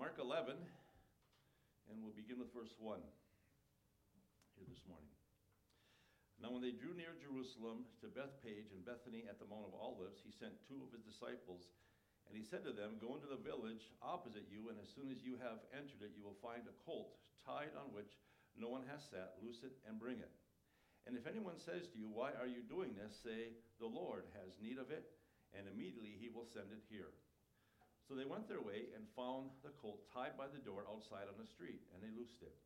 Mark 11, and we'll begin with verse 1 here this morning. Now, when they drew near Jerusalem to Bethphage and Bethany at the Mount of Olives, he sent two of his disciples, and he said to them, Go into the village opposite you, and as soon as you have entered it, you will find a colt tied on which no one has sat. Loose it and bring it. And if anyone says to you, Why are you doing this? say, The Lord has need of it, and immediately he will send it here. So they went their way and found the colt tied by the door outside on the street, and they loosed it.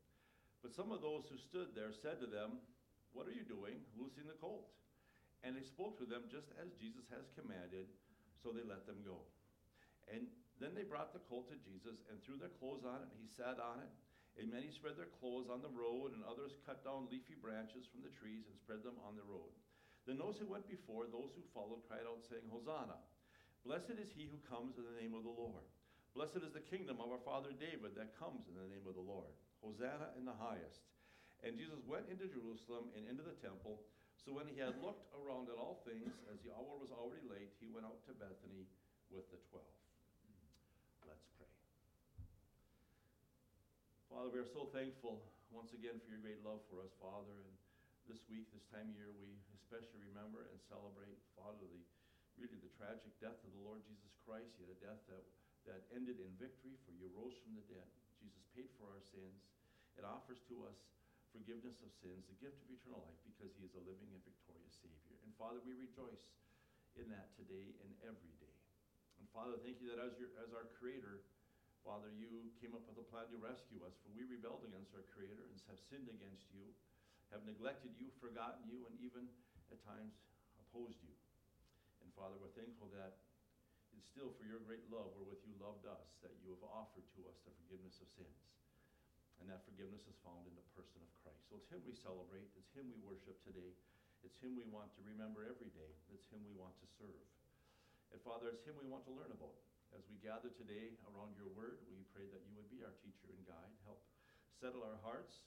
But some of those who stood there said to them, What are you doing, loosing the colt? And they spoke to them just as Jesus has commanded, so they let them go. And then they brought the colt to Jesus and threw their clothes on it, and he sat on it. And many spread their clothes on the road, and others cut down leafy branches from the trees and spread them on the road. Then those who went before, those who followed, cried out, saying, Hosanna! Blessed is he who comes in the name of the Lord. Blessed is the kingdom of our father David that comes in the name of the Lord. Hosanna in the highest. And Jesus went into Jerusalem and into the temple. So when he had looked around at all things, as the hour was already late, he went out to Bethany with the twelve. Let's pray. Father, we are so thankful once again for your great love for us, Father. And this week, this time of year, we especially remember and celebrate, Father, the really the tragic death of the Lord Jesus Christ. He had a death that, that ended in victory, for you rose from the dead. Jesus paid for our sins. It offers to us forgiveness of sins, the gift of eternal life, because he is a living and victorious Savior. And Father, we rejoice in that today and every day. And Father, thank you that as, your, as our Creator, Father, you came up with a plan to rescue us, for we rebelled against our Creator and have sinned against you, have neglected you, forgotten you, and even at times opposed you. Father, we're thankful that it's still for your great love wherewith you loved us, that you have offered to us the forgiveness of sins. And that forgiveness is found in the person of Christ. So it's Him we celebrate, it's Him we worship today, it's Him we want to remember every day, it's Him we want to serve. And Father, it's Him we want to learn about. As we gather today around your word, we pray that you would be our teacher and guide. Help settle our hearts,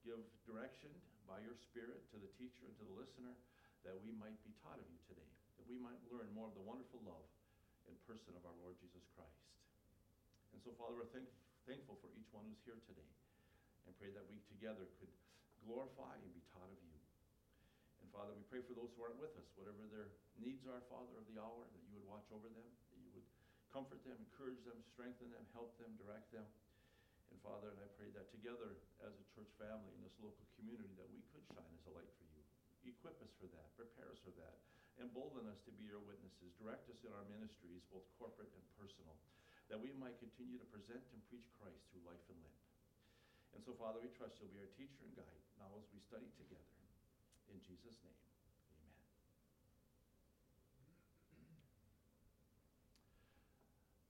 give direction by your Spirit to the teacher and to the listener, that we might be taught of you today, that we might learn more of the wonderful love and person of our Lord Jesus Christ. And so, Father, we're thank- thankful for each one who's here today and pray that we together could glorify and be taught of you. And Father, we pray for those who aren't with us, whatever their needs are, Father, of the hour, that you would watch over them, that you would comfort them, encourage them, strengthen them, help them, direct them. And Father, and I pray that together as a church family in this local community, that we could shine as a light for you. Equip us for that, prepare us for that, embolden us to be your witnesses, direct us in our ministries, both corporate and personal, that we might continue to present and preach Christ through life and limb. And so, Father, we trust you'll be our teacher and guide now as we study together. In Jesus' name, amen.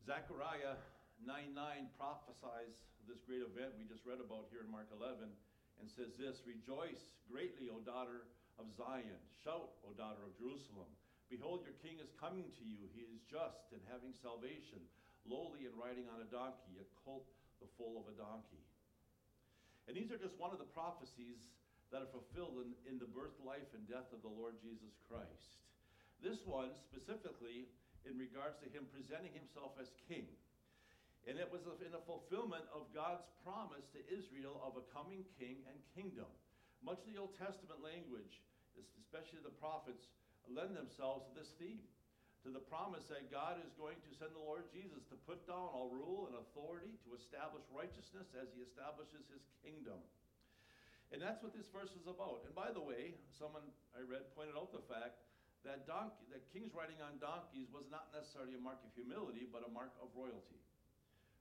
Zechariah 9 9 prophesies this great event we just read about here in Mark 11 and says this Rejoice greatly, O daughter of Zion. Shout, O daughter of Jerusalem. Behold, your king is coming to you. He is just and having salvation, lowly and riding on a donkey, a colt the foal of a donkey. And these are just one of the prophecies that are fulfilled in, in the birth, life, and death of the Lord Jesus Christ. This one specifically in regards to him presenting himself as king. And it was in the fulfillment of God's promise to Israel of a coming king and kingdom. Much of the Old Testament language, especially the prophets, lend themselves to this theme to the promise that God is going to send the Lord Jesus to put down all rule and authority, to establish righteousness as he establishes his kingdom. And that's what this verse is about. And by the way, someone I read pointed out the fact that donkey, that kings riding on donkeys was not necessarily a mark of humility, but a mark of royalty.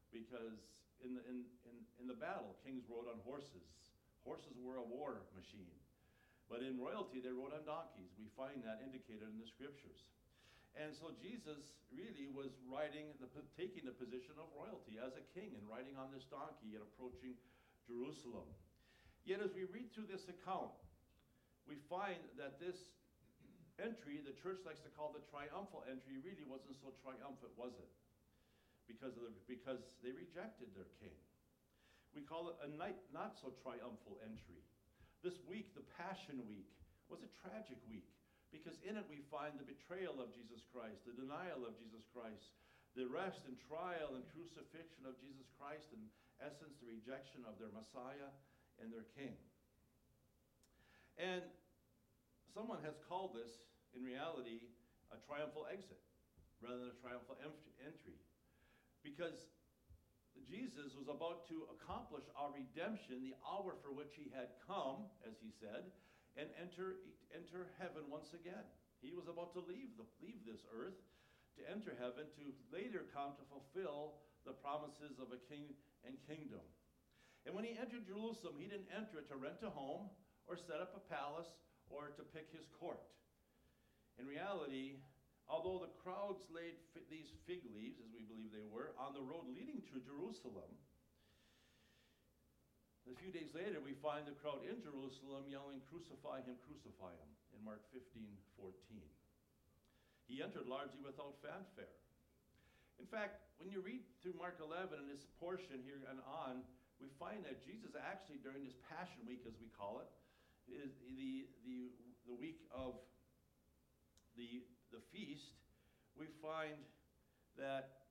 Because in the, in, in, in the battle, kings rode on horses. Horses were a war machine. But in royalty, they rode on donkeys. We find that indicated in the scriptures. And so Jesus really was riding, the, taking the position of royalty as a king and riding on this donkey and approaching Jerusalem. Yet as we read through this account, we find that this entry, the church likes to call the triumphal entry, really wasn't so triumphant, was it? Because, the, because they rejected their king. We call it a night, not so triumphal entry. This week, the Passion Week, was a tragic week because in it we find the betrayal of Jesus Christ, the denial of Jesus Christ, the arrest and trial and crucifixion of Jesus Christ, in essence, the rejection of their Messiah and their King. And someone has called this, in reality, a triumphal exit rather than a triumphal entry. Because Jesus was about to accomplish our redemption, the hour for which he had come, as he said, and enter, enter heaven once again. He was about to leave, the, leave this earth to enter heaven to later come to fulfill the promises of a king and kingdom. And when he entered Jerusalem, he didn't enter it to rent a home or set up a palace or to pick his court. In reality, although the crowds laid fi- these fig leaves, as we believe they were, on the road leading to Jerusalem, a few days later we find the crowd in Jerusalem yelling, Crucify him, crucify him, in Mark 15 14. He entered largely without fanfare. In fact, when you read through Mark 11 and this portion here and on, we find that Jesus actually, during this Passion Week, as we call it, is the, the, the week of the, the feast, we find that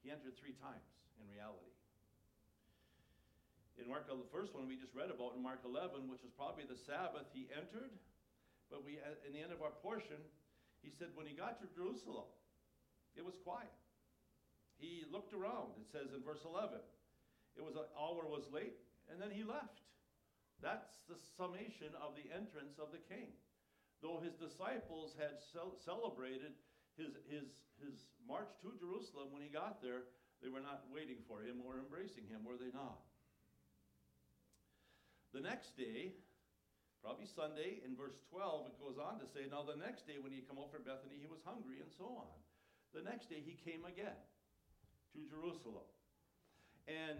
he entered three times in reality. In Mark, the first one we just read about in Mark 11, which was probably the Sabbath, he entered, but we, in the end of our portion, he said when he got to Jerusalem, it was quiet. He looked around, it says in verse 11. It was an hour was late, and then he left. That's the summation of the entrance of the king. Though his disciples had cel- celebrated his, his, his march to Jerusalem when he got there, they were not waiting for him or embracing him, were they not? The next day, probably Sunday, in verse 12, it goes on to say, Now the next day when he come out from Bethany, he was hungry, and so on. The next day he came again to Jerusalem. And,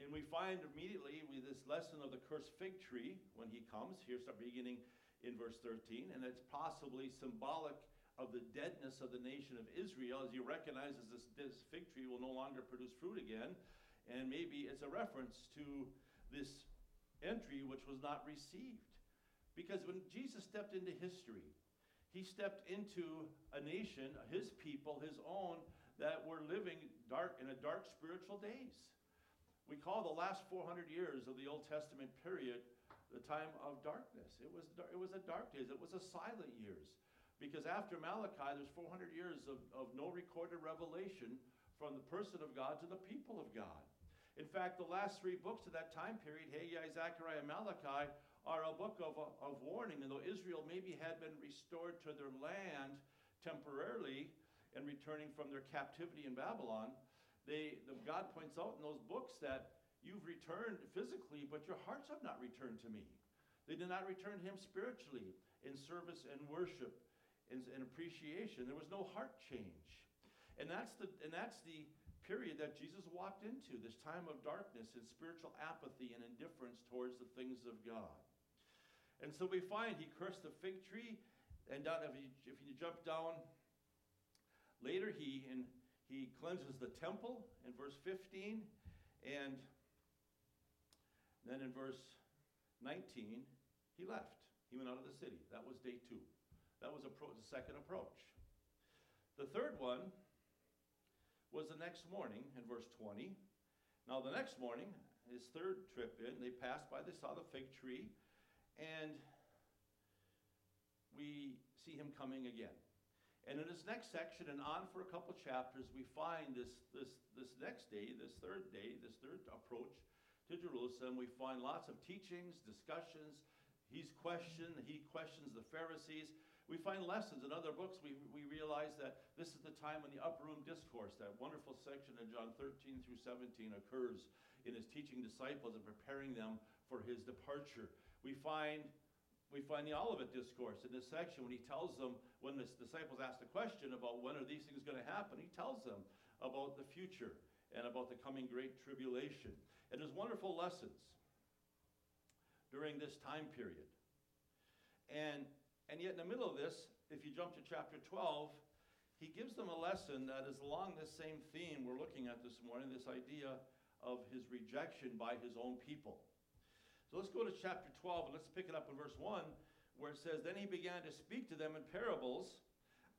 and we find immediately with this lesson of the cursed fig tree when he comes. here's start beginning in verse 13, and it's possibly symbolic of the deadness of the nation of Israel as he recognizes this, this fig tree will no longer produce fruit again. And maybe it's a reference to this entry which was not received. Because when Jesus stepped into history, he stepped into a nation, his people, his own, that were living dark in a dark spiritual days. We call the last 400 years of the Old Testament period the time of darkness. It was, it was a dark days. It was a silent years. Because after Malachi, there's 400 years of, of no recorded revelation from the person of God to the people of God. In fact, the last three books of that time period, Haggai, Zechariah, and Malachi, are a book of, of warning. And though Israel maybe had been restored to their land temporarily and returning from their captivity in Babylon, they, the, God points out in those books that you've returned physically, but your hearts have not returned to me. They did not return to him spiritually in service and worship and, and appreciation. There was no heart change. And that's the, and that's the period that Jesus walked into, this time of darkness and spiritual apathy and indifference towards the things of God. And so we find he cursed the fig tree, and down, if, you, if you jump down later, he, in, he cleanses the temple in verse 15, and then in verse 19, he left. He went out of the city. That was day two. That was the second approach. The third one was the next morning in verse 20. Now, the next morning, his third trip in, they passed by, they saw the fig tree, and we see him coming again. And in this next section and on for a couple chapters, we find this, this, this next day, this third day, this third approach to Jerusalem. We find lots of teachings, discussions. He's questioned, he questions the Pharisees. We find lessons in other books. We, we realize that this is the time when the upper room discourse, that wonderful section in John 13 through 17, occurs in his teaching disciples and preparing them for his departure. We find we find the Olivet discourse in this section when he tells them, when the disciples ask the question about when are these things going to happen, he tells them about the future and about the coming great tribulation. And wonderful lessons during this time period. And and yet, in the middle of this, if you jump to chapter 12, he gives them a lesson that is along this same theme we're looking at this morning this idea of his rejection by his own people. So let's go to chapter 12 and let's pick it up in verse 1 where it says, Then he began to speak to them in parables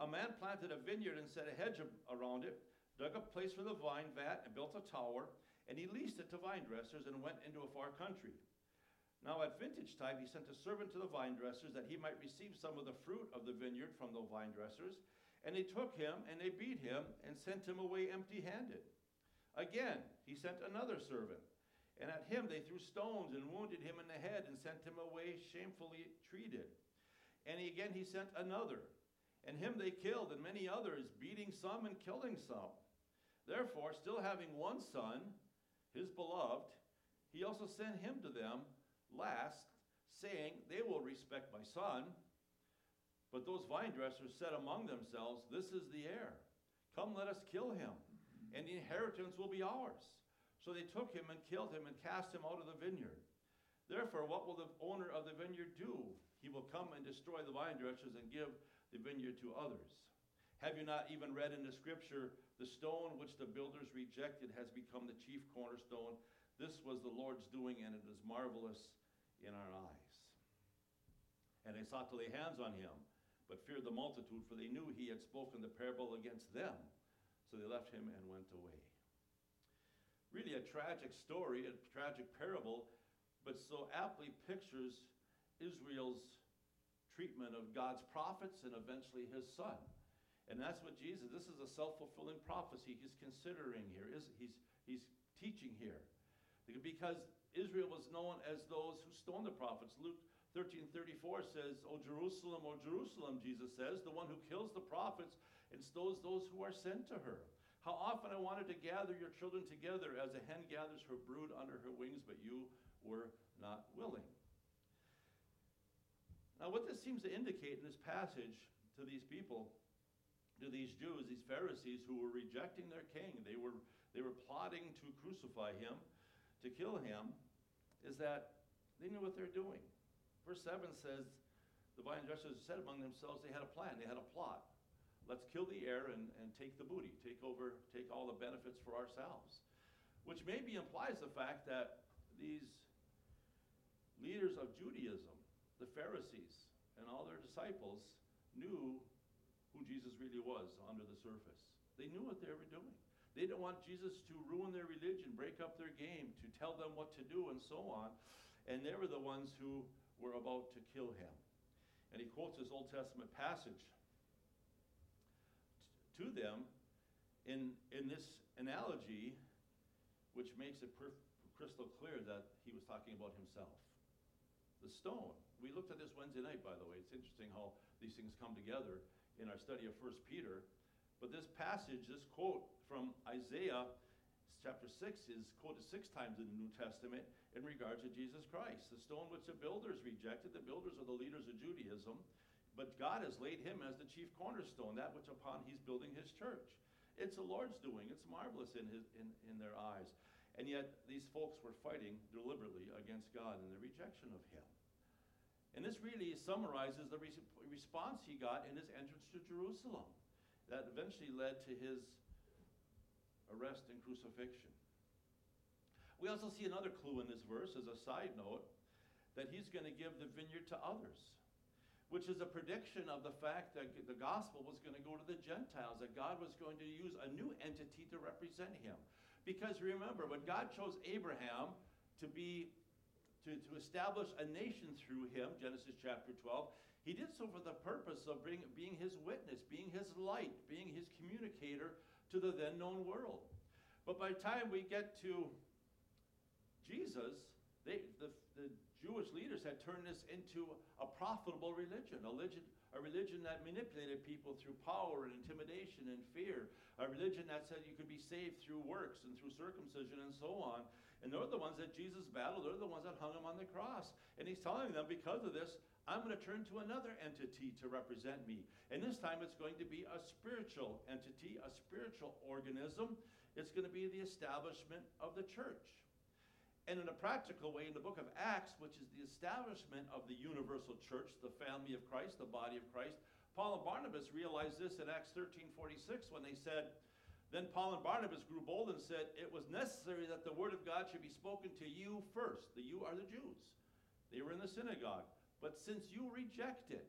A man planted a vineyard and set a hedge around it, dug a place for the vine vat, and built a tower, and he leased it to vine dressers and went into a far country. Now at vintage time he sent a servant to the vine dressers that he might receive some of the fruit of the vineyard from the vine dressers. And they took him and they beat him and sent him away empty handed. Again, he sent another servant. And at him they threw stones and wounded him in the head and sent him away shamefully treated. And again he sent another. And him they killed, and many others, beating some and killing some. Therefore, still having one son, his beloved, he also sent him to them last, saying, They will respect my son. But those vine dressers said among themselves, This is the heir. Come, let us kill him, and the inheritance will be ours. So they took him and killed him and cast him out of the vineyard. Therefore, what will the owner of the vineyard do? He will come and destroy the vine dressers and give the vineyard to others. Have you not even read in the scripture, the stone which the builders rejected has become the chief cornerstone? This was the Lord's doing, and it is marvelous in our eyes. And they sought to lay hands on him, but feared the multitude, for they knew he had spoken the parable against them. So they left him and went away really a tragic story, a tragic parable, but so aptly pictures Israel's treatment of God's prophets and eventually his son. And that's what Jesus, this is a self-fulfilling prophecy he's considering here. Is he's he's teaching here. Because Israel was known as those who stoned the prophets. Luke 13:34 says, "O Jerusalem, O Jerusalem," Jesus says, "the one who kills the prophets and stones those who are sent to her." How often I wanted to gather your children together as a hen gathers her brood under her wings, but you were not willing. Now, what this seems to indicate in this passage to these people, to these Jews, these Pharisees who were rejecting their king, they were, they were plotting to crucify him, to kill him, is that they knew what they're doing. Verse 7 says, the vine dressers said among themselves they had a plan, they had a plot. Let's kill the heir and, and take the booty, take over, take all the benefits for ourselves. Which maybe implies the fact that these leaders of Judaism, the Pharisees, and all their disciples knew who Jesus really was under the surface. They knew what they were doing. They didn't want Jesus to ruin their religion, break up their game, to tell them what to do, and so on. And they were the ones who were about to kill him. And he quotes this Old Testament passage to them in, in this analogy, which makes it per- crystal clear that he was talking about himself. The stone. We looked at this Wednesday night, by the way. It's interesting how these things come together in our study of First Peter. But this passage, this quote from Isaiah chapter 6 is quoted six times in the New Testament in regards to Jesus Christ. The stone which the builders rejected, the builders are the leaders of Judaism, but God has laid him as the chief cornerstone, that which upon he's building his church. It's the Lord's doing. It's marvelous in, his, in, in their eyes. And yet, these folks were fighting deliberately against God in the rejection of him. And this really summarizes the re- response he got in his entrance to Jerusalem that eventually led to his arrest and crucifixion. We also see another clue in this verse as a side note that he's going to give the vineyard to others which is a prediction of the fact that the gospel was going to go to the Gentiles, that God was going to use a new entity to represent him. Because remember, when God chose Abraham to be to, to establish a nation through him, Genesis chapter 12, he did so for the purpose of bring, being his witness, being his light, being his communicator to the then known world. But by the time we get to Jesus, they, the, the Jewish leaders had turned this into a profitable religion, a religion, a religion that manipulated people through power and intimidation and fear, a religion that said you could be saved through works and through circumcision and so on. And they're the ones that Jesus battled, they're the ones that hung him on the cross. And he's telling them, because of this, I'm going to turn to another entity to represent me. And this time it's going to be a spiritual entity, a spiritual organism. It's going to be the establishment of the church. And in a practical way, in the book of Acts, which is the establishment of the universal church, the family of Christ, the body of Christ, Paul and Barnabas realized this in Acts 13 46 when they said, Then Paul and Barnabas grew bold and said, It was necessary that the word of God should be spoken to you first. The you are the Jews. They were in the synagogue. But since you reject it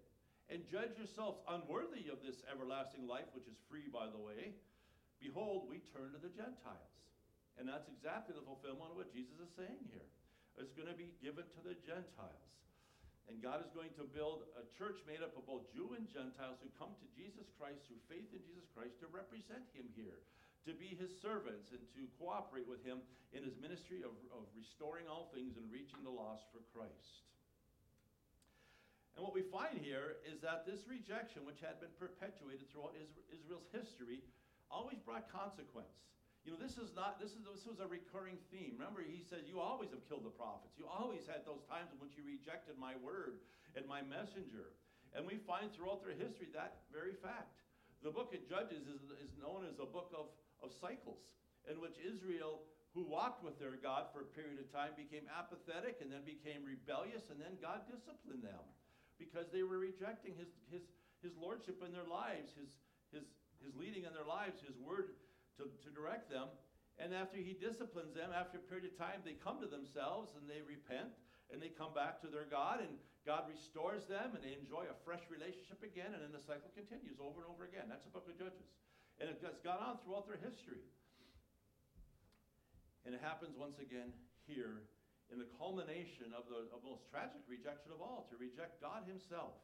and judge yourselves unworthy of this everlasting life, which is free, by the way. Behold, we turn to the Gentiles. And that's exactly the fulfillment of what Jesus is saying here. It's going to be given to the Gentiles. And God is going to build a church made up of both Jew and Gentiles who come to Jesus Christ through faith in Jesus Christ to represent him here, to be his servants, and to cooperate with him in his ministry of, of restoring all things and reaching the lost for Christ. And what we find here is that this rejection, which had been perpetuated throughout Israel's history, always brought consequence. You know, this is not this is this was a recurring theme. Remember, he said, "You always have killed the prophets. You always had those times in which you rejected my word and my messenger." And we find throughout their history that very fact. The book of Judges is, is known as a book of, of cycles, in which Israel, who walked with their God for a period of time, became apathetic and then became rebellious, and then God disciplined them because they were rejecting his, his, his lordship in their lives, his, his, his leading in their lives, his word to, to direct them. And after he disciplines them, after a period of time, they come to themselves and they repent and they come back to their God, and God restores them and they enjoy a fresh relationship again, and then the cycle continues over and over again. That's the book of Judges. And it has gone on throughout their history. And it happens once again here in the culmination of the of most tragic rejection of all, to reject God Himself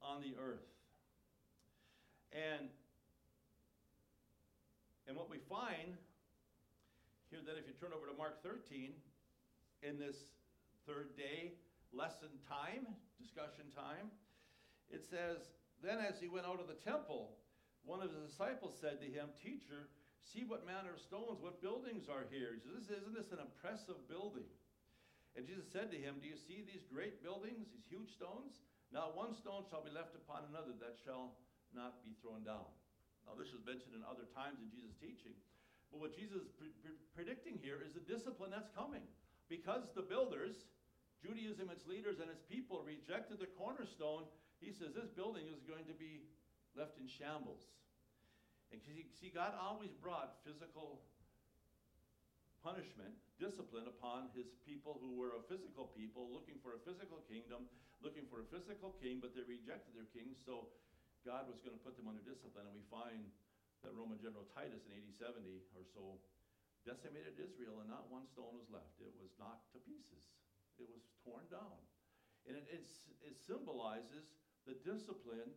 on the earth. And, and what we find here that if you turn over to Mark 13, in this third day lesson time, discussion time, it says, Then as he went out of the temple, one of his disciples said to him, Teacher, see what manner of stones, what buildings are here. He says, Isn't this an impressive building? And Jesus said to him, Do you see these great buildings, these huge stones? Not one stone shall be left upon another that shall not be thrown down. Now, this is mentioned in other times in Jesus' teaching. But what Jesus is pre- pre- predicting here is the discipline that's coming. Because the builders, Judaism, its leaders, and its people rejected the cornerstone, he says this building is going to be left in shambles. And see, God always brought physical punishment, discipline upon his people who were a physical people, looking for a physical kingdom, looking for a physical king, but they rejected their king, so God was going to put them under discipline. And we find that Roman General Titus in AD 70 or so decimated Israel, and not one stone was left. It was knocked to pieces, it was torn down. And it, it symbolizes the discipline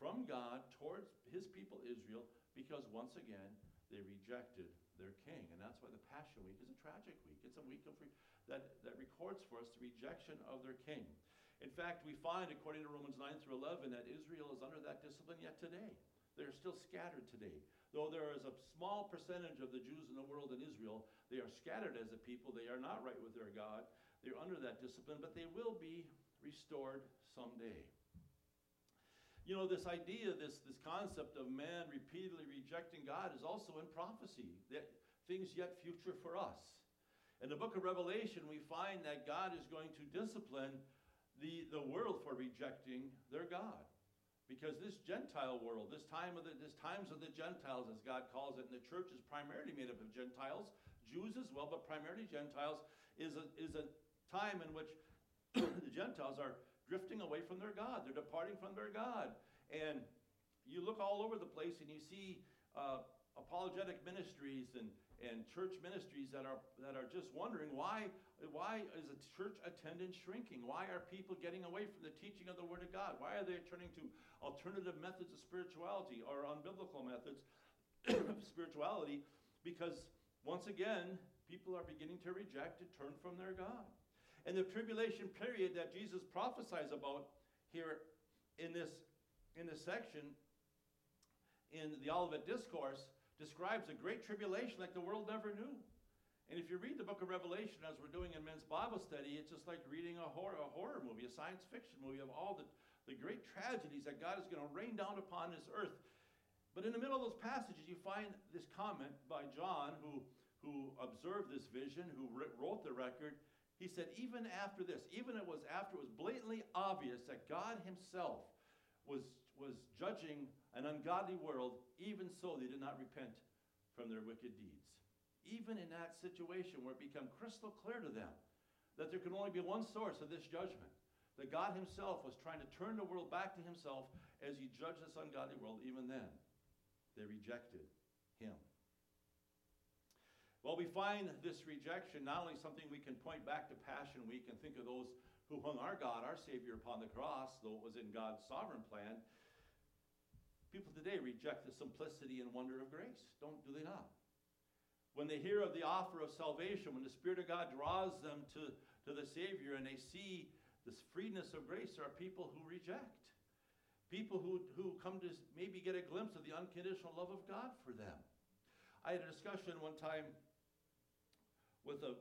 from God towards his people Israel because once again they rejected their king. And that's why the Passion Week is a tragic week. It's a week of re- that, that records for us the rejection of their king. In fact, we find, according to Romans 9 through 11, that Israel is under that discipline yet today. They're still scattered today. Though there is a small percentage of the Jews in the world in Israel, they are scattered as a people. They are not right with their God. They're under that discipline, but they will be restored someday. You know, this idea, this, this concept of man repeatedly rejecting God is also in prophecy, that things yet future for us. In the book of Revelation, we find that God is going to discipline the, the world for rejecting their God. Because this Gentile world, this time of the this times of the Gentiles, as God calls it, and the church is primarily made up of Gentiles, Jews as well, but primarily Gentiles, is a, is a time in which the Gentiles are drifting away from their God. They're departing from their God. And you look all over the place and you see uh, apologetic ministries and, and church ministries that are, that are just wondering why, why is a church attendance shrinking? Why are people getting away from the teaching of the Word of God? Why are they turning to alternative methods of spirituality or unbiblical methods of spirituality? Because once again, people are beginning to reject and turn from their God. And the tribulation period that Jesus prophesies about here in this, in this section in the Olivet Discourse describes a great tribulation like the world never knew. And if you read the book of Revelation, as we're doing in men's Bible study, it's just like reading a horror, a horror movie, a science fiction movie of all the, the great tragedies that God is going to rain down upon this earth. But in the middle of those passages, you find this comment by John, who, who observed this vision, who wrote the record, he said, even after this, even it was after it was blatantly obvious that God himself was, was judging an ungodly world, even so they did not repent from their wicked deeds. Even in that situation where it became crystal clear to them that there can only be one source of this judgment, that God Himself was trying to turn the world back to Himself as He judged this ungodly world, even then, they rejected Him. Well, we find this rejection not only something we can point back to Passion Week and think of those who hung our God, our Savior, upon the cross, though it was in God's sovereign plan. People today reject the simplicity and wonder of grace, don't do they not? When they hear of the offer of salvation, when the Spirit of God draws them to, to the Savior and they see this freeness of grace, there are people who reject. People who, who come to maybe get a glimpse of the unconditional love of God for them. I had a discussion one time with a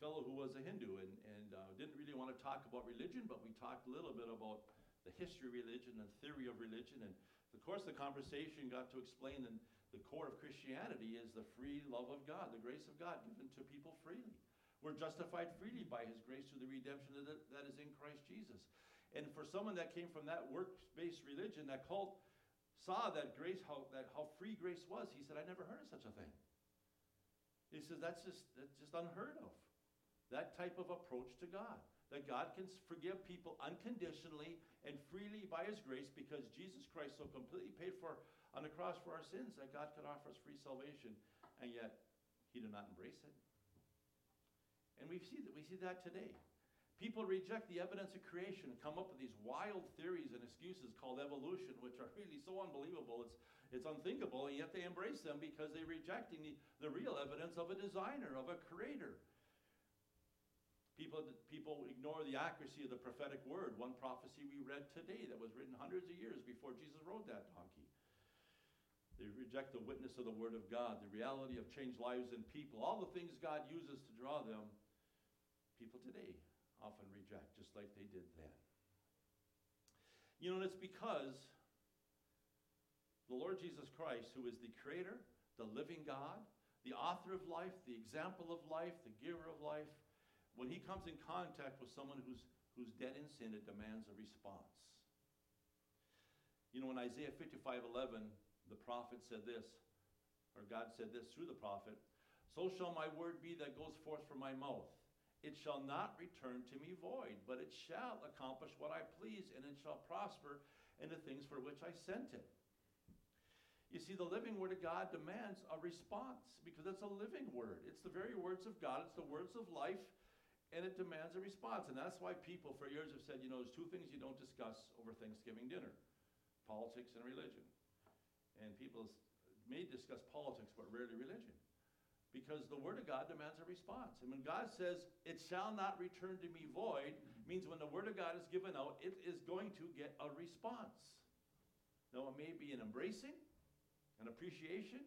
fellow who was a Hindu and, and uh, didn't really want to talk about religion, but we talked a little bit about the history of religion and theory of religion. And of course, the conversation got to explain that the core of Christianity is the free love of God, the grace of God given to people freely. We're justified freely by His grace through the redemption that, is in Christ Jesus. And for someone that came from that works-based religion, that cult saw that grace, how, that, how free grace was, he said, I never heard of such a thing. He says, that's just, that's just unheard of. That type of approach to God. That God can forgive people unconditionally and freely by His grace because Jesus Christ so completely paid for on the cross for our sins that God could offer us free salvation, and yet He did not embrace it. And we see that we see that today. People reject the evidence of creation come up with these wild theories and excuses called evolution, which are really so unbelievable, it's, it's unthinkable, and yet they embrace them because they're rejecting the, the real evidence of a designer, of a creator. People, people ignore the accuracy of the prophetic word. One prophecy we read today that was written hundreds of years before Jesus rode that donkey. They reject the witness of the word of God, the reality of changed lives and people, all the things God uses to draw them. People today often reject, just like they did then. You know, and it's because the Lord Jesus Christ, who is the creator, the living God, the author of life, the example of life, the giver of life, when he comes in contact with someone who's, who's dead in sin, it demands a response. You know, in Isaiah 55 11, the prophet said this, or God said this through the prophet So shall my word be that goes forth from my mouth. It shall not return to me void, but it shall accomplish what I please, and it shall prosper in the things for which I sent it. You see, the living word of God demands a response because it's a living word. It's the very words of God, it's the words of life and it demands a response. And that's why people for years have said, you know, there's two things you don't discuss over Thanksgiving dinner politics and religion. And people may discuss politics, but rarely religion. Because the Word of God demands a response. And when God says, it shall not return to me void, mm-hmm. means when the Word of God is given out, it is going to get a response. Now, it may be an embracing, an appreciation,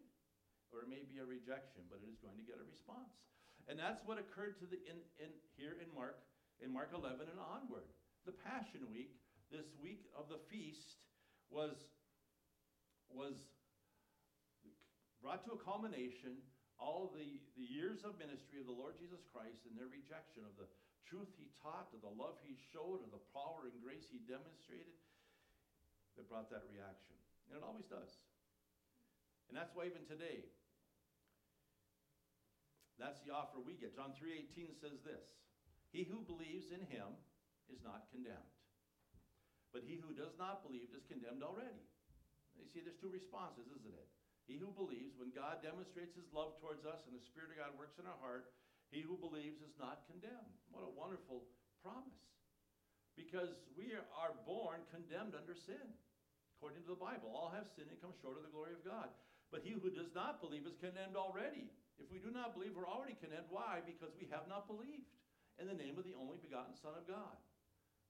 or it may be a rejection, but it is going to get a response. And that's what occurred to the, in, in, here in Mark, in Mark 11 and onward. The Passion Week, this week of the feast, was, was brought to a culmination all the, the years of ministry of the Lord Jesus Christ and their rejection of the truth he taught, of the love he showed, of the power and grace he demonstrated, that brought that reaction. And it always does. And that's why even today, that's the offer we get. John 3:18 says this, "He who believes in him is not condemned. But he who does not believe is condemned already." You see there's two responses, isn't it? He who believes, when God demonstrates his love towards us and the Spirit of God works in our heart, he who believes is not condemned. What a wonderful promise. Because we are born condemned under sin. According to the Bible, all have sinned and come short of the glory of God. But he who does not believe is condemned already if we do not believe, we're already condemned. Why? Because we have not believed in the name of the only begotten Son of God.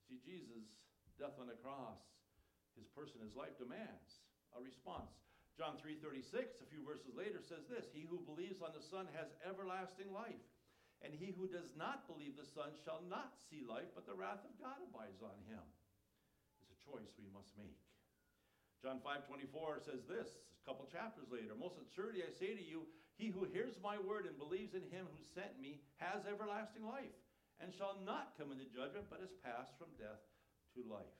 See, Jesus' death on the cross, his person, his life demands a response. John 3:36, a few verses later, says this: He who believes on the Son has everlasting life. And he who does not believe the Son shall not see life, but the wrath of God abides on him. It's a choice we must make. John 5:24 says this, a couple chapters later, Most assuredly I say to you, he who hears my word and believes in him who sent me has everlasting life, and shall not come into judgment, but is passed from death to life.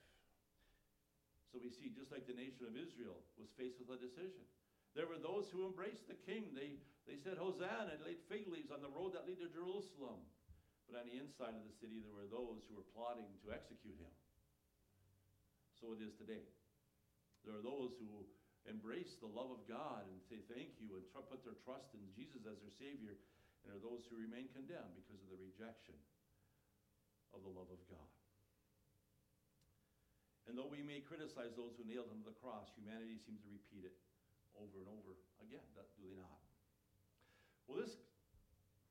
So we see, just like the nation of Israel was faced with a decision. There were those who embraced the king. They, they said, Hosanna, and laid fig leaves on the road that lead to Jerusalem. but on the inside of the city there were those who were plotting to execute him. So it is today. There are those who embrace the love of God and say thank you and tr- put their trust in Jesus as their Savior, and there are those who remain condemned because of the rejection of the love of God. And though we may criticize those who nailed him to the cross, humanity seems to repeat it over and over again, do they not? Well, this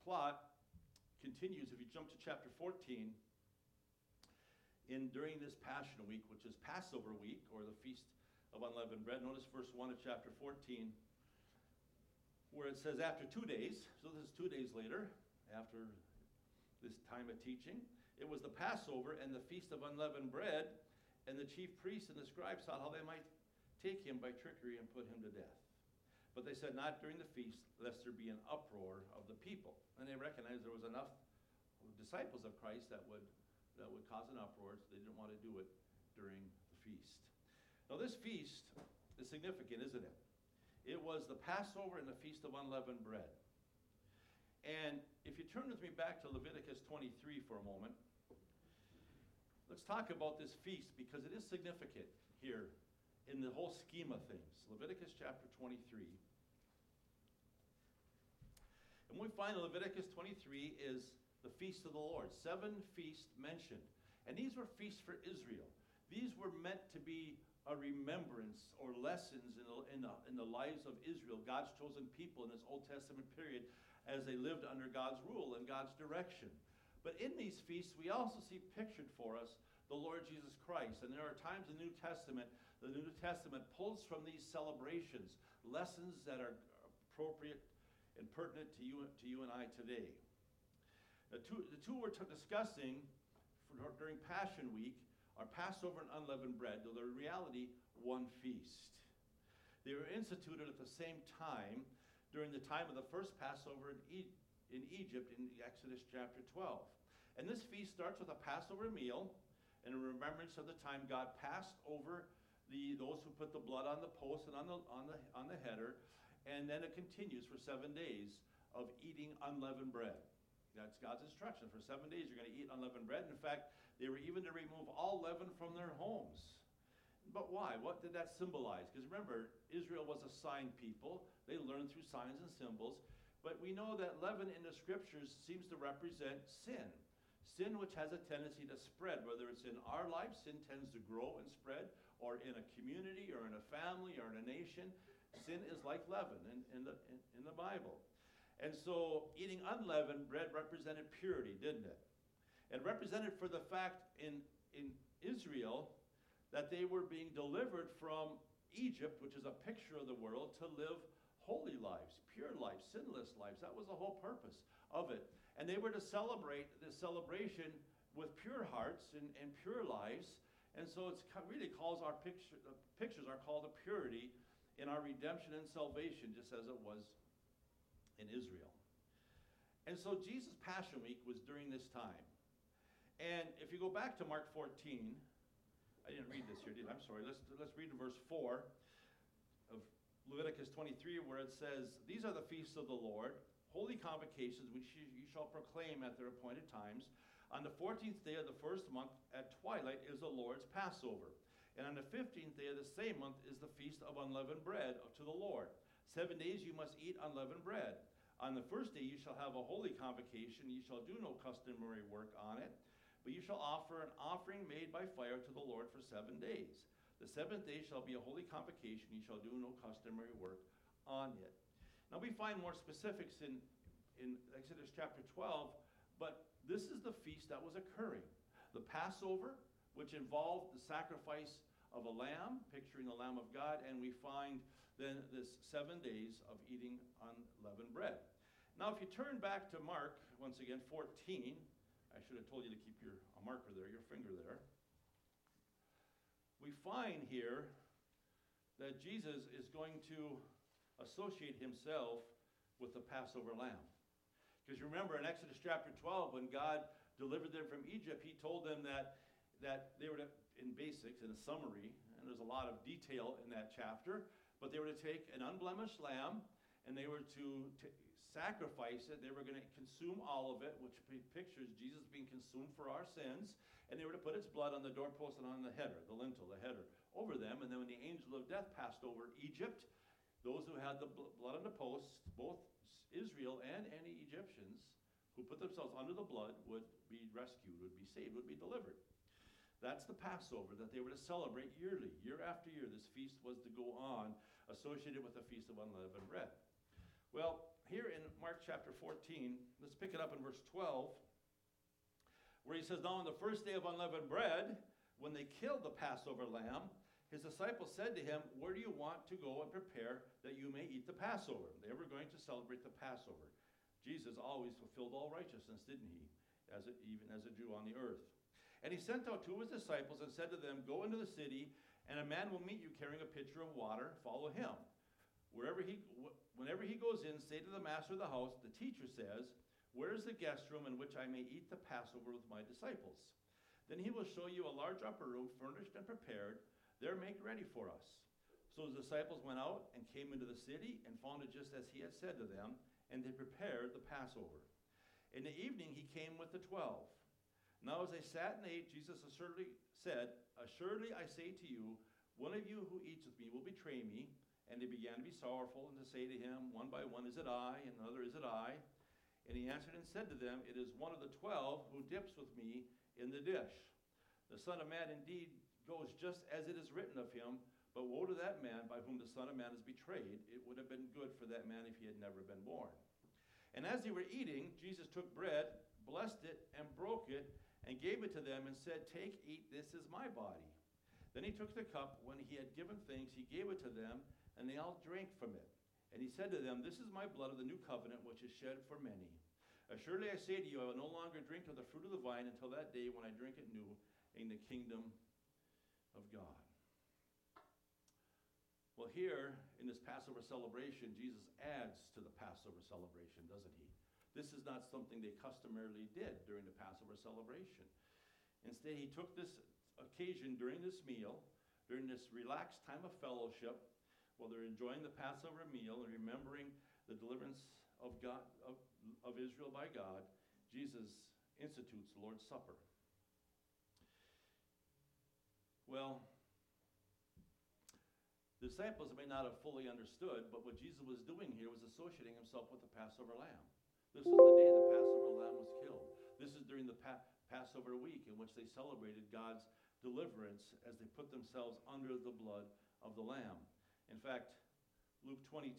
plot continues. If you jump to chapter 14, in during this Passion Week, which is Passover week or the Feast of Unleavened Bread, notice verse 1 of chapter 14, where it says, After two days, so this is two days later, after this time of teaching, it was the Passover and the Feast of Unleavened Bread and the chief priests and the scribes thought how they might take him by trickery and put him to death. But they said, Not during the feast, lest there be an uproar of the people. And they recognized there was enough disciples of Christ that would, that would cause an uproar, so they didn't want to do it during the feast. Now, this feast is significant, isn't it? It was the Passover and the Feast of Unleavened Bread. And if you turn with me back to Leviticus 23 for a moment, Let's talk about this feast because it is significant here in the whole scheme of things. Leviticus chapter 23. And we find in Leviticus 23 is the feast of the Lord. Seven feasts mentioned. And these were feasts for Israel. These were meant to be a remembrance or lessons in the, in the, in the lives of Israel, God's chosen people in this Old Testament period as they lived under God's rule and God's direction. But in these feasts, we also see pictured for us the Lord Jesus Christ. And there are times in the New Testament, the New Testament pulls from these celebrations lessons that are appropriate and pertinent to you, to you and I today. The two, the two we're discussing for, during Passion Week are Passover and unleavened bread, though they're in reality one feast. They were instituted at the same time during the time of the first Passover in, e- in Egypt in Exodus chapter 12. And this feast starts with a Passover meal in remembrance of the time God passed over the, those who put the blood on the post and on the, on, the, on the header. And then it continues for seven days of eating unleavened bread. That's God's instruction. For seven days, you're going to eat unleavened bread. In fact, they were even to remove all leaven from their homes. But why? What did that symbolize? Because remember, Israel was a sign people. They learned through signs and symbols. But we know that leaven in the scriptures seems to represent sin. Sin, which has a tendency to spread, whether it's in our life, sin tends to grow and spread, or in a community, or in a family, or in a nation. Sin is like leaven in, in, the, in, in the Bible. And so eating unleavened bread represented purity, didn't it? It represented for the fact in, in Israel that they were being delivered from Egypt, which is a picture of the world, to live holy lives, pure lives, sinless lives. That was the whole purpose of it. And they were to celebrate this celebration with pure hearts and, and pure lives. And so it really calls our picture, uh, pictures are called a purity in our redemption and salvation, just as it was in Israel. And so Jesus' Passion Week was during this time. And if you go back to Mark 14, I didn't read this here, did I? I'm sorry. Let's, let's read in verse 4 of Leviticus 23, where it says, These are the feasts of the Lord holy convocations which you shall proclaim at their appointed times. On the fourteenth day of the first month at twilight is the Lord's Passover. And on the fifteenth day of the same month is the feast of unleavened bread to the Lord. Seven days you must eat unleavened bread. On the first day you shall have a holy convocation, you shall do no customary work on it, but you shall offer an offering made by fire to the Lord for seven days. The seventh day shall be a holy convocation, you shall do no customary work on it. Now we find more specifics in, in Exodus chapter 12, but this is the feast that was occurring. The Passover, which involved the sacrifice of a lamb, picturing the Lamb of God, and we find then this seven days of eating unleavened bread. Now, if you turn back to Mark, once again, 14, I should have told you to keep your a marker there, your finger there. We find here that Jesus is going to associate himself with the Passover lamb. Because you remember in Exodus chapter 12, when God delivered them from Egypt, he told them that, that they were to, in basics, in a summary, and there's a lot of detail in that chapter, but they were to take an unblemished lamb and they were to t- sacrifice it. They were going to consume all of it, which pictures Jesus being consumed for our sins. And they were to put its blood on the doorpost and on the header, the lintel, the header, over them. And then when the angel of death passed over Egypt, those who had the blood on the posts, both Israel and any Egyptians who put themselves under the blood, would be rescued, would be saved, would be delivered. That's the Passover that they were to celebrate yearly. Year after year, this feast was to go on, associated with the Feast of Unleavened Bread. Well, here in Mark chapter 14, let's pick it up in verse 12, where he says, Now on the first day of unleavened bread, when they killed the Passover lamb, his disciples said to him, Where do you want to go and prepare that you may eat the Passover? They were going to celebrate the Passover. Jesus always fulfilled all righteousness, didn't he? As a, even as a Jew on the earth. And he sent out two of his disciples and said to them, Go into the city, and a man will meet you carrying a pitcher of water. Follow him. Wherever he, whenever he goes in, say to the master of the house, The teacher says, Where is the guest room in which I may eat the Passover with my disciples? Then he will show you a large upper room, furnished and prepared. There make ready for us. So his disciples went out and came into the city and found it just as he had said to them, and they prepared the Passover. In the evening he came with the twelve. Now, as they sat and ate, Jesus assuredly said, Assuredly I say to you, one of you who eats with me will betray me. And they began to be sorrowful and to say to him, one by one, Is it I? And another, Is it I? And he answered and said to them, It is one of the twelve who dips with me in the dish. The Son of Man indeed goes just as it is written of him, but woe to that man by whom the Son of Man is betrayed. It would have been good for that man if he had never been born. And as they were eating, Jesus took bread, blessed it, and broke it and gave it to them and said, Take, eat, this is my body. Then he took the cup. When he had given thanks, he gave it to them, and they all drank from it. And he said to them, This is my blood of the new covenant, which is shed for many. Assuredly I say to you, I will no longer drink of the fruit of the vine until that day when I drink it new in the kingdom of God. Well, here in this Passover celebration, Jesus adds to the Passover celebration, doesn't he? This is not something they customarily did during the Passover celebration. Instead, he took this occasion during this meal, during this relaxed time of fellowship, while they're enjoying the Passover meal and remembering the deliverance of, God, of, of Israel by God, Jesus institutes the Lord's Supper. Well, the disciples may not have fully understood, but what Jesus was doing here was associating himself with the Passover lamb. This is the day the Passover lamb was killed. This is during the pa- Passover week in which they celebrated God's deliverance as they put themselves under the blood of the lamb. In fact, Luke 22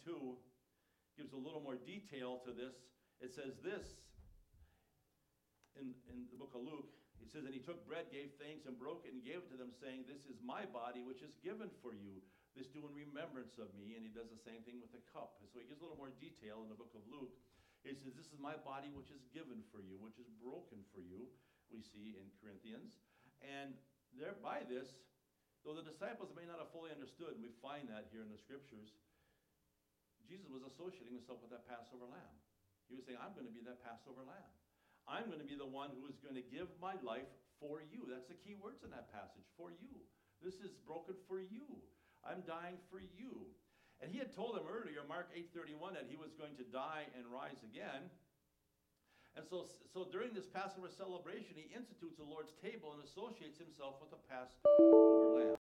gives a little more detail to this. It says this in, in the book of Luke. He says, And he took bread, gave thanks, and broke it, and gave it to them, saying, This is my body, which is given for you. This do in remembrance of me. And he does the same thing with the cup. And so he gives a little more detail in the book of Luke. He says, This is my body which is given for you, which is broken for you, we see in Corinthians. And there, by this, though the disciples may not have fully understood, and we find that here in the scriptures, Jesus was associating himself with that Passover lamb. He was saying, I'm going to be that Passover lamb. I'm going to be the one who is going to give my life for you. That's the key words in that passage for you. This is broken for you. I'm dying for you. And he had told them earlier, Mark 8:31, that he was going to die and rise again. And so, so during this Passover celebration, he institutes the Lord's table and associates himself with the Passover lamb.